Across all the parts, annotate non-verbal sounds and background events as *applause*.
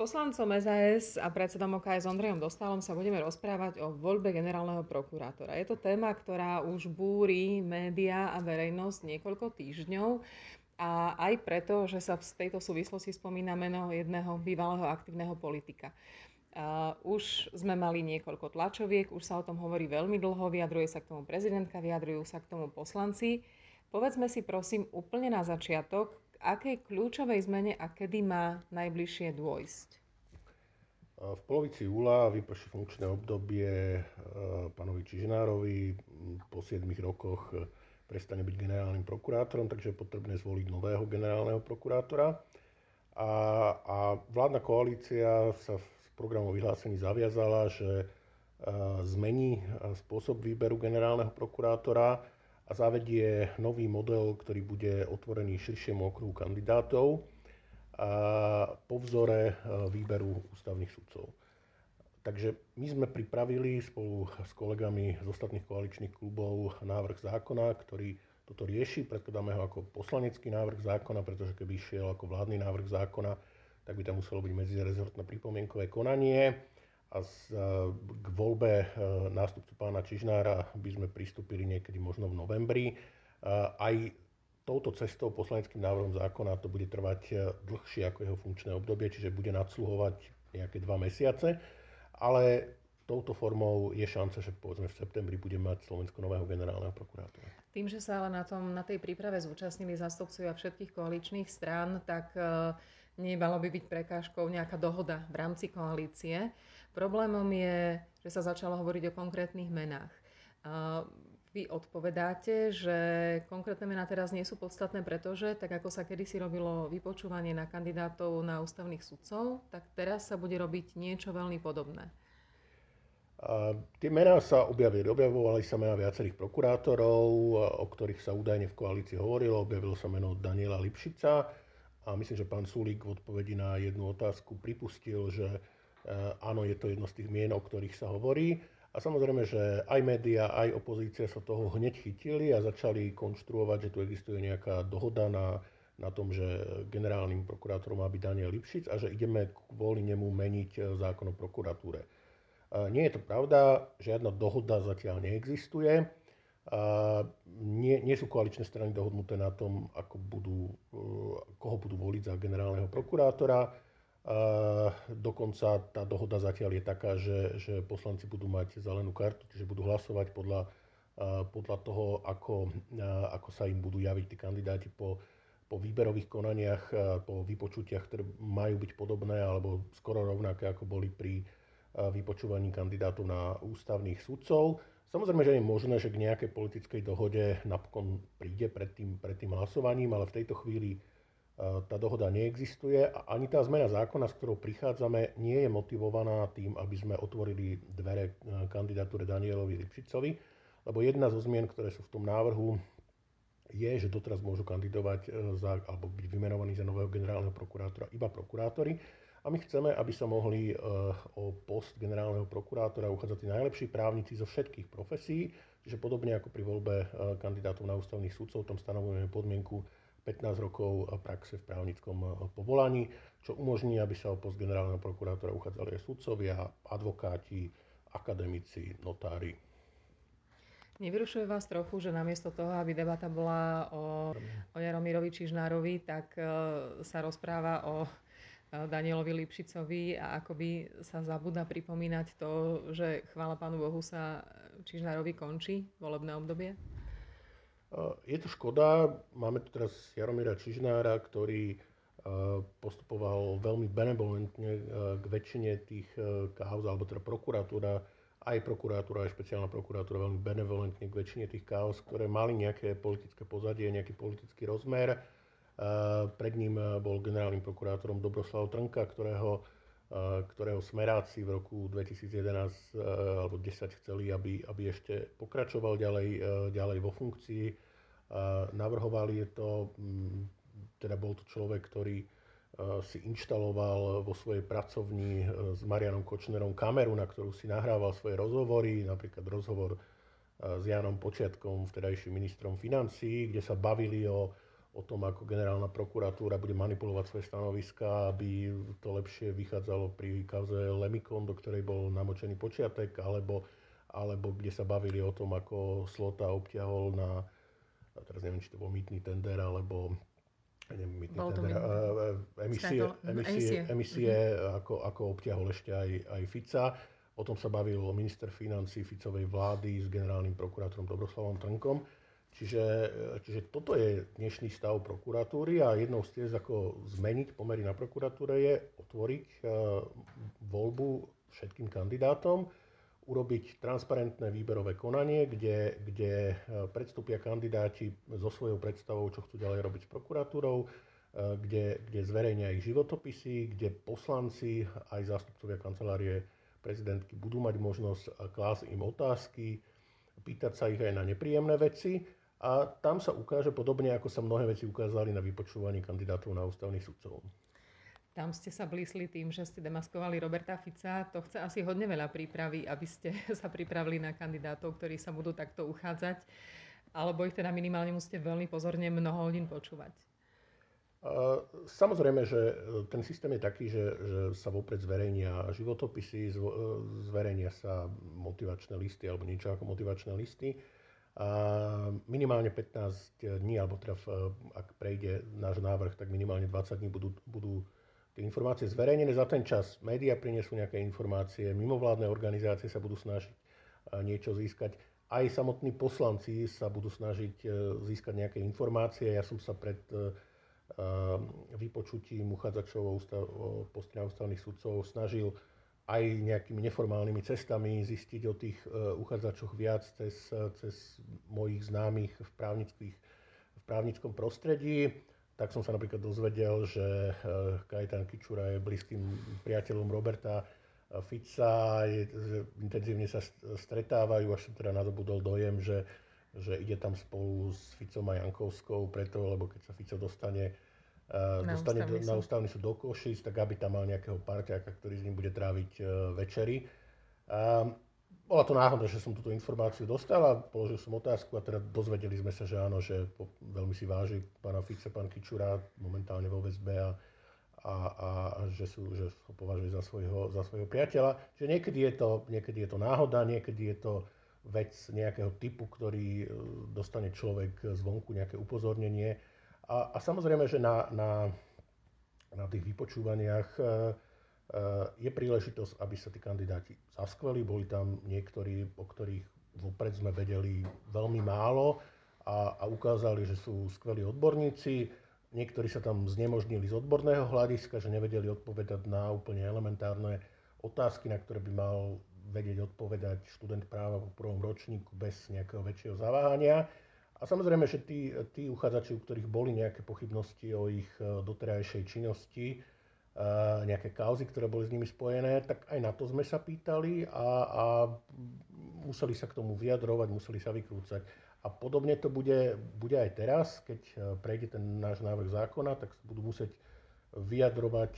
poslancom SAS a predsedom OKS Ondrejom Dostalom sa budeme rozprávať o voľbe generálneho prokurátora. Je to téma, ktorá už búri médiá a verejnosť niekoľko týždňov. A aj preto, že sa v tejto súvislosti spomína meno jedného bývalého aktívneho politika. Uh, už sme mali niekoľko tlačoviek, už sa o tom hovorí veľmi dlho, vyjadruje sa k tomu prezidentka, vyjadrujú sa k tomu poslanci. Povedzme si prosím úplne na začiatok, akej kľúčovej zmene a kedy má najbližšie dôjsť? V polovici júla vyprší funkčné obdobie e, pánovi Čižinárovi. Po 7 rokoch e, prestane byť generálnym prokurátorom, takže je potrebné zvoliť nového generálneho prokurátora. A, a vládna koalícia sa v programu vyhlásení zaviazala, že e, zmení spôsob výberu generálneho prokurátora a zavedie nový model, ktorý bude otvorený širšiemu okruhu kandidátov a po vzore e, výberu ústavných sudcov. Takže my sme pripravili spolu s kolegami z ostatných koaličných klubov návrh zákona, ktorý toto rieši. Predkladáme ho ako poslanecký návrh zákona, pretože keby išiel ako vládny návrh zákona, tak by tam muselo byť medzirezortné pripomienkové konanie a e, k voľbe e, nástupcu pána Čižnára by sme pristúpili niekedy možno v novembri. E, aj touto cestou poslaneckým návrhom zákona to bude trvať dlhšie ako jeho funkčné obdobie, čiže bude nadsluhovať nejaké dva mesiace, ale touto formou je šanca, že povedzme v septembri bude mať Slovensko nového generálneho prokurátora. Tým, že sa ale na, tom, na tej príprave zúčastnili zastupcovia všetkých koaličných strán, tak nemalo by byť prekážkou nejaká dohoda v rámci koalície. Problémom je, že sa začalo hovoriť o konkrétnych menách. Vy odpovedáte, že konkrétne mená teraz nie sú podstatné, pretože tak ako sa kedysi robilo vypočúvanie na kandidátov na ústavných sudcov, tak teraz sa bude robiť niečo veľmi podobné. A tie mená sa objavili. Objavovali sa mená viacerých prokurátorov, o ktorých sa údajne v koalícii hovorilo. Objavilo sa meno Daniela Lipšica a myslím, že pán Sulík v odpovedi na jednu otázku pripustil, že áno, je to jedno z tých mien, o ktorých sa hovorí. A samozrejme, že aj média, aj opozícia sa toho hneď chytili a začali konštruovať, že tu existuje nejaká dohoda na, na tom, že generálnym prokurátorom má byť Daniel Lipšic a že ideme kvôli nemu meniť eh, zákon o prokuratúre. Eh, nie je to pravda, žiadna dohoda zatiaľ neexistuje. Nie, nie sú koaličné strany dohodnuté na tom, ako budú, koho budú voliť za generálneho prokurátora Dokonca tá dohoda zatiaľ je taká, že, že poslanci budú mať zelenú kartu, čiže budú hlasovať podľa, podľa toho, ako, ako sa im budú javiť tí kandidáti po, po výberových konaniach, po vypočutiach, ktoré majú byť podobné alebo skoro rovnaké, ako boli pri vypočúvaní kandidátov na ústavných sudcov. Samozrejme, že je možné, že k nejakej politickej dohode napokon príde pred tým, pred tým hlasovaním, ale v tejto chvíli tá dohoda neexistuje a ani tá zmena zákona, s ktorou prichádzame, nie je motivovaná tým, aby sme otvorili dvere e, kandidatúre Danielovi Lipšicovi, lebo jedna zo zmien, ktoré sú v tom návrhu, je, že doteraz môžu kandidovať e, za, alebo byť vymenovaní za nového generálneho prokurátora iba prokurátori. A my chceme, aby sa mohli e, o post generálneho prokurátora uchádzať najlepší právnici zo všetkých profesí, čiže podobne ako pri voľbe kandidátov na ústavných súdcov, tam stanovujeme podmienku 15 rokov praxe v právnickom eh, povolaní, čo umožní, aby sa o post generálneho prokurátora uchádzali aj sudcovia, advokáti, akademici, notári. Nevyrušuje vás trochu, že namiesto toho, aby debata bola o, o Jaromírovi Čižnárovi, tak uh, sa rozpráva o uh, Danielovi Lipšicovi a akoby sa zabúda pripomínať to, že chvála Pánu Bohu sa Čižnárovi končí volebné obdobie? Je to škoda, máme tu teraz Jaromíra Čižnára, ktorý e, postupoval veľmi benevolentne e, k väčšine tých e, kauz, alebo teda prokuratúra, aj prokuratúra, aj špeciálna prokuratúra veľmi benevolentne k väčšine tých kauz, ktoré mali nejaké politické pozadie, nejaký politický rozmer. Pred ním bol generálnym prokurátorom Dobroslav Trnka, ktorého ktorého smeráci v roku 2011 alebo 10 chceli, aby, aby ešte pokračoval ďalej, ďalej vo funkcii. Navrhovali je to, teda bol to človek, ktorý si inštaloval vo svojej pracovni s Marianom Kočnerom kameru, na ktorú si nahrával svoje rozhovory, napríklad rozhovor s Janom Počiatkom, vtedajším ministrom financí, kde sa bavili o, o tom, ako generálna prokuratúra bude manipulovať svoje stanoviska, aby to lepšie vychádzalo pri kauze Lemikon, do ktorej bol namočený počiatek, alebo, alebo kde sa bavili o tom, ako Slota obťahol na, teraz neviem, či to bol mýtny tender, alebo neviem, mýtny tender, emisie, emisie, emisie mm-hmm. ako, ako obťahol ešte aj, aj Fica. O tom sa bavil minister financí Ficovej vlády s generálnym prokurátorom Dobroslavom Trnkom. Čiže, čiže toto je dnešný stav prokuratúry a jednou z tiež, ako zmeniť pomery na prokuratúre, je otvoriť uh, voľbu všetkým kandidátom, urobiť transparentné výberové konanie, kde, kde uh, predstúpia kandidáti so svojou predstavou, čo chcú ďalej robiť s prokuratúrou, uh, kde, kde zverejnia ich životopisy, kde poslanci aj zástupcovia kancelárie prezidentky budú mať možnosť klásť im otázky, pýtať sa ich aj na nepríjemné veci a tam sa ukáže podobne, ako sa mnohé veci ukázali na vypočúvaní kandidátov na ústavných sudcov. Tam ste sa blísli tým, že ste demaskovali Roberta Fica. To chce asi hodne veľa prípravy, aby ste *laughs* sa pripravili na kandidátov, ktorí sa budú takto uchádzať. Alebo ich teda minimálne musíte veľmi pozorne mnoho hodín počúvať. Samozrejme, že ten systém je taký, že, že sa vopred zverejnia životopisy, zverejnia sa motivačné listy alebo niečo ako motivačné listy minimálne 15 dní, alebo teda v, ak prejde náš návrh, tak minimálne 20 dní budú, budú informácie zverejnené. Za ten čas médiá prinesú nejaké informácie, mimovládne organizácie sa budú snažiť niečo získať. Aj samotní poslanci sa budú snažiť e, získať nejaké informácie. Ja som sa pred e, vypočutím uchádzačov o, ústavných sudcov snažil aj nejakými neformálnymi cestami zistiť o tých uchádzačoch viac cez, cez mojich známych v, právnických, v právnickom prostredí. Tak som sa napríklad dozvedel, že uh, Kajetan Kičura je blízkym priateľom Roberta uh, Fica, je, že intenzívne sa stretávajú, až som teda nadobudol dojem, že, že ide tam spolu s Ficom a Jankovskou preto, lebo keď sa Fico dostane uh, na dostane ústavný, do, na ústavný súd do Košic, tak aby tam mal nejakého parťáka, ktorý s ním bude tráviť večery. Um, bola to náhoda, že som túto informáciu dostal a položil som otázku a teda dozvedeli sme sa, že áno, že veľmi si váži pána Fice, pán Kičura, momentálne vo VSB a, a, a, a že, sú, že ho považuje za svojho, za svojho priateľa. Že niekedy je, to, niekedy je to náhoda, niekedy je to vec nejakého typu, ktorý e, dostane človek zvonku, nejaké upozornenie a, a samozrejme, že na, na, na tých vypočúvaniach e, je príležitosť, aby sa tí kandidáti zaskveli. Boli tam niektorí, o ktorých vopred sme vedeli veľmi málo a, a ukázali, že sú skvelí odborníci. Niektorí sa tam znemožnili z odborného hľadiska, že nevedeli odpovedať na úplne elementárne otázky, na ktoré by mal vedieť odpovedať študent práva v prvom ročníku bez nejakého väčšieho zaváhania. A samozrejme, že tí, tí uchádzači, u ktorých boli nejaké pochybnosti o ich e, doterajšej činnosti, nejaké kauzy, ktoré boli s nimi spojené, tak aj na to sme sa pýtali a, a museli sa k tomu vyjadrovať, museli sa vykrúcať. A podobne to bude, bude aj teraz, keď e, prejde ten náš návrh zákona, tak budú musieť vyjadrovať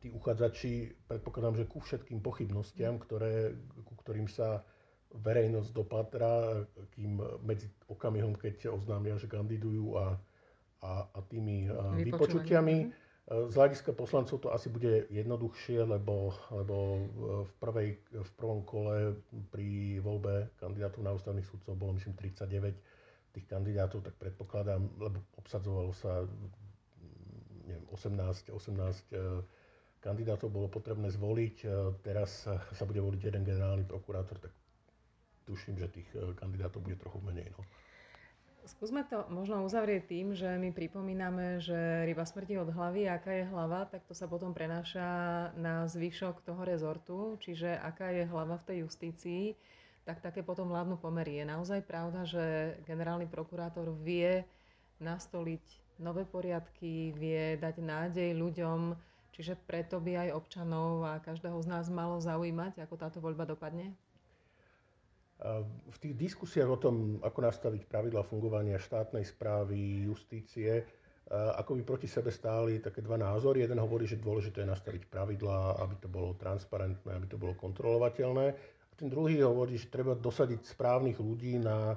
tí uchádzači, predpokladám, že ku všetkým pochybnostiam, ktoré, ku ktorým sa verejnosť dopatra, kým medzi okamihom, keď oznámia, že kandidujú a, a, a tými vypočutiami. Z hľadiska poslancov to asi bude jednoduchšie, lebo, lebo v, prvej, v prvom kole pri voľbe kandidátov na ústavných súdcov bolo myslím 39 tých kandidátov, tak predpokladám, lebo obsadzovalo sa neviem, 18, 18 kandidátov bolo potrebné zvoliť. Teraz sa bude voliť jeden generálny prokurátor, tak tuším, že tých e, kandidátov bude trochu menej. No. Skúsme to možno uzavrieť tým, že my pripomíname, že ryba smrti od hlavy, aká je hlava, tak to sa potom prenáša na zvyšok toho rezortu, čiže aká je hlava v tej justícii, tak také potom vládnu pomery. Je naozaj pravda, že generálny prokurátor vie nastoliť nové poriadky, vie dať nádej ľuďom, čiže preto by aj občanov a každého z nás malo zaujímať, ako táto voľba dopadne? V tých diskusiách o tom, ako nastaviť pravidla fungovania štátnej správy, justície, ako by proti sebe stáli také dva názory. Jeden hovorí, že dôležité je nastaviť pravidlá, aby to bolo transparentné, aby to bolo kontrolovateľné. A ten druhý hovorí, že treba dosadiť správnych ľudí na,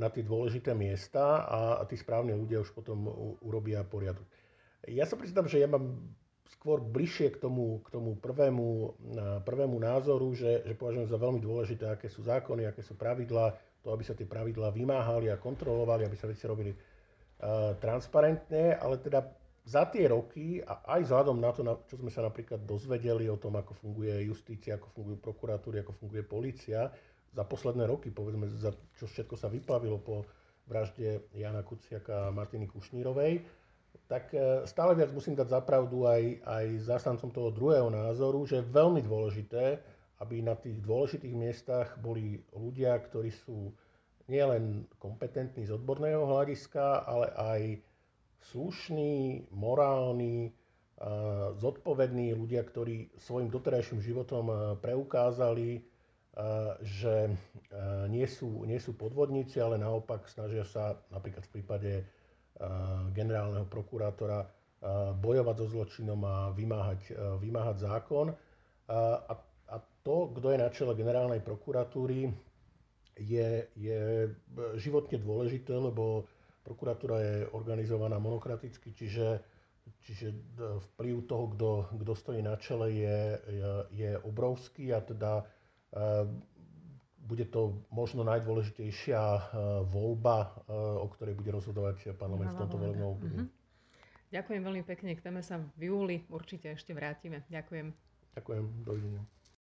na tie dôležité miesta a tí správni ľudia už potom urobia poriadok. Ja sa priznám, že ja mám skôr bližšie k tomu, k tomu prvému, prvému názoru, že, že považujem za veľmi dôležité, aké sú zákony, aké sú pravidlá, to, aby sa tie pravidlá vymáhali a kontrolovali, aby sa veci robili uh, transparentne, ale teda za tie roky a aj vzhľadom na to, čo sme sa napríklad dozvedeli o tom, ako funguje justícia, ako fungujú prokuratúry, ako funguje policia, za posledné roky, povedzme, za čo všetko sa vyplavilo po vražde Jana Kuciaka a Martiny Kušnírovej, tak e, stále viac musím dať zapravdu aj, aj zastancom toho druhého názoru, že je veľmi dôležité, aby na tých dôležitých miestach boli ľudia, ktorí sú nielen kompetentní z odborného hľadiska, ale aj slušní, morálni, zodpovední ľudia, ktorí svojim doterajším životom preukázali, že nie sú, nie sú podvodníci, ale naopak snažia sa napríklad v prípade generálneho prokurátora bojovať so zločinom a vymáhať, vymáhať zákon. A, a to, kto je na čele generálnej prokuratúry, je, je životne dôležité, lebo Prokuratúra je organizovaná monokraticky, čiže, čiže vplyv toho, kto, stojí na čele, je, je, je obrovský a teda bude to možno najdôležitejšia uh, voľba, uh, o ktorej bude rozhodovať parlament v tomto volebnom období. Mm-hmm. Ďakujem veľmi pekne, k téme sa v júli určite ešte vrátime. Ďakujem. Ďakujem, dovidenia.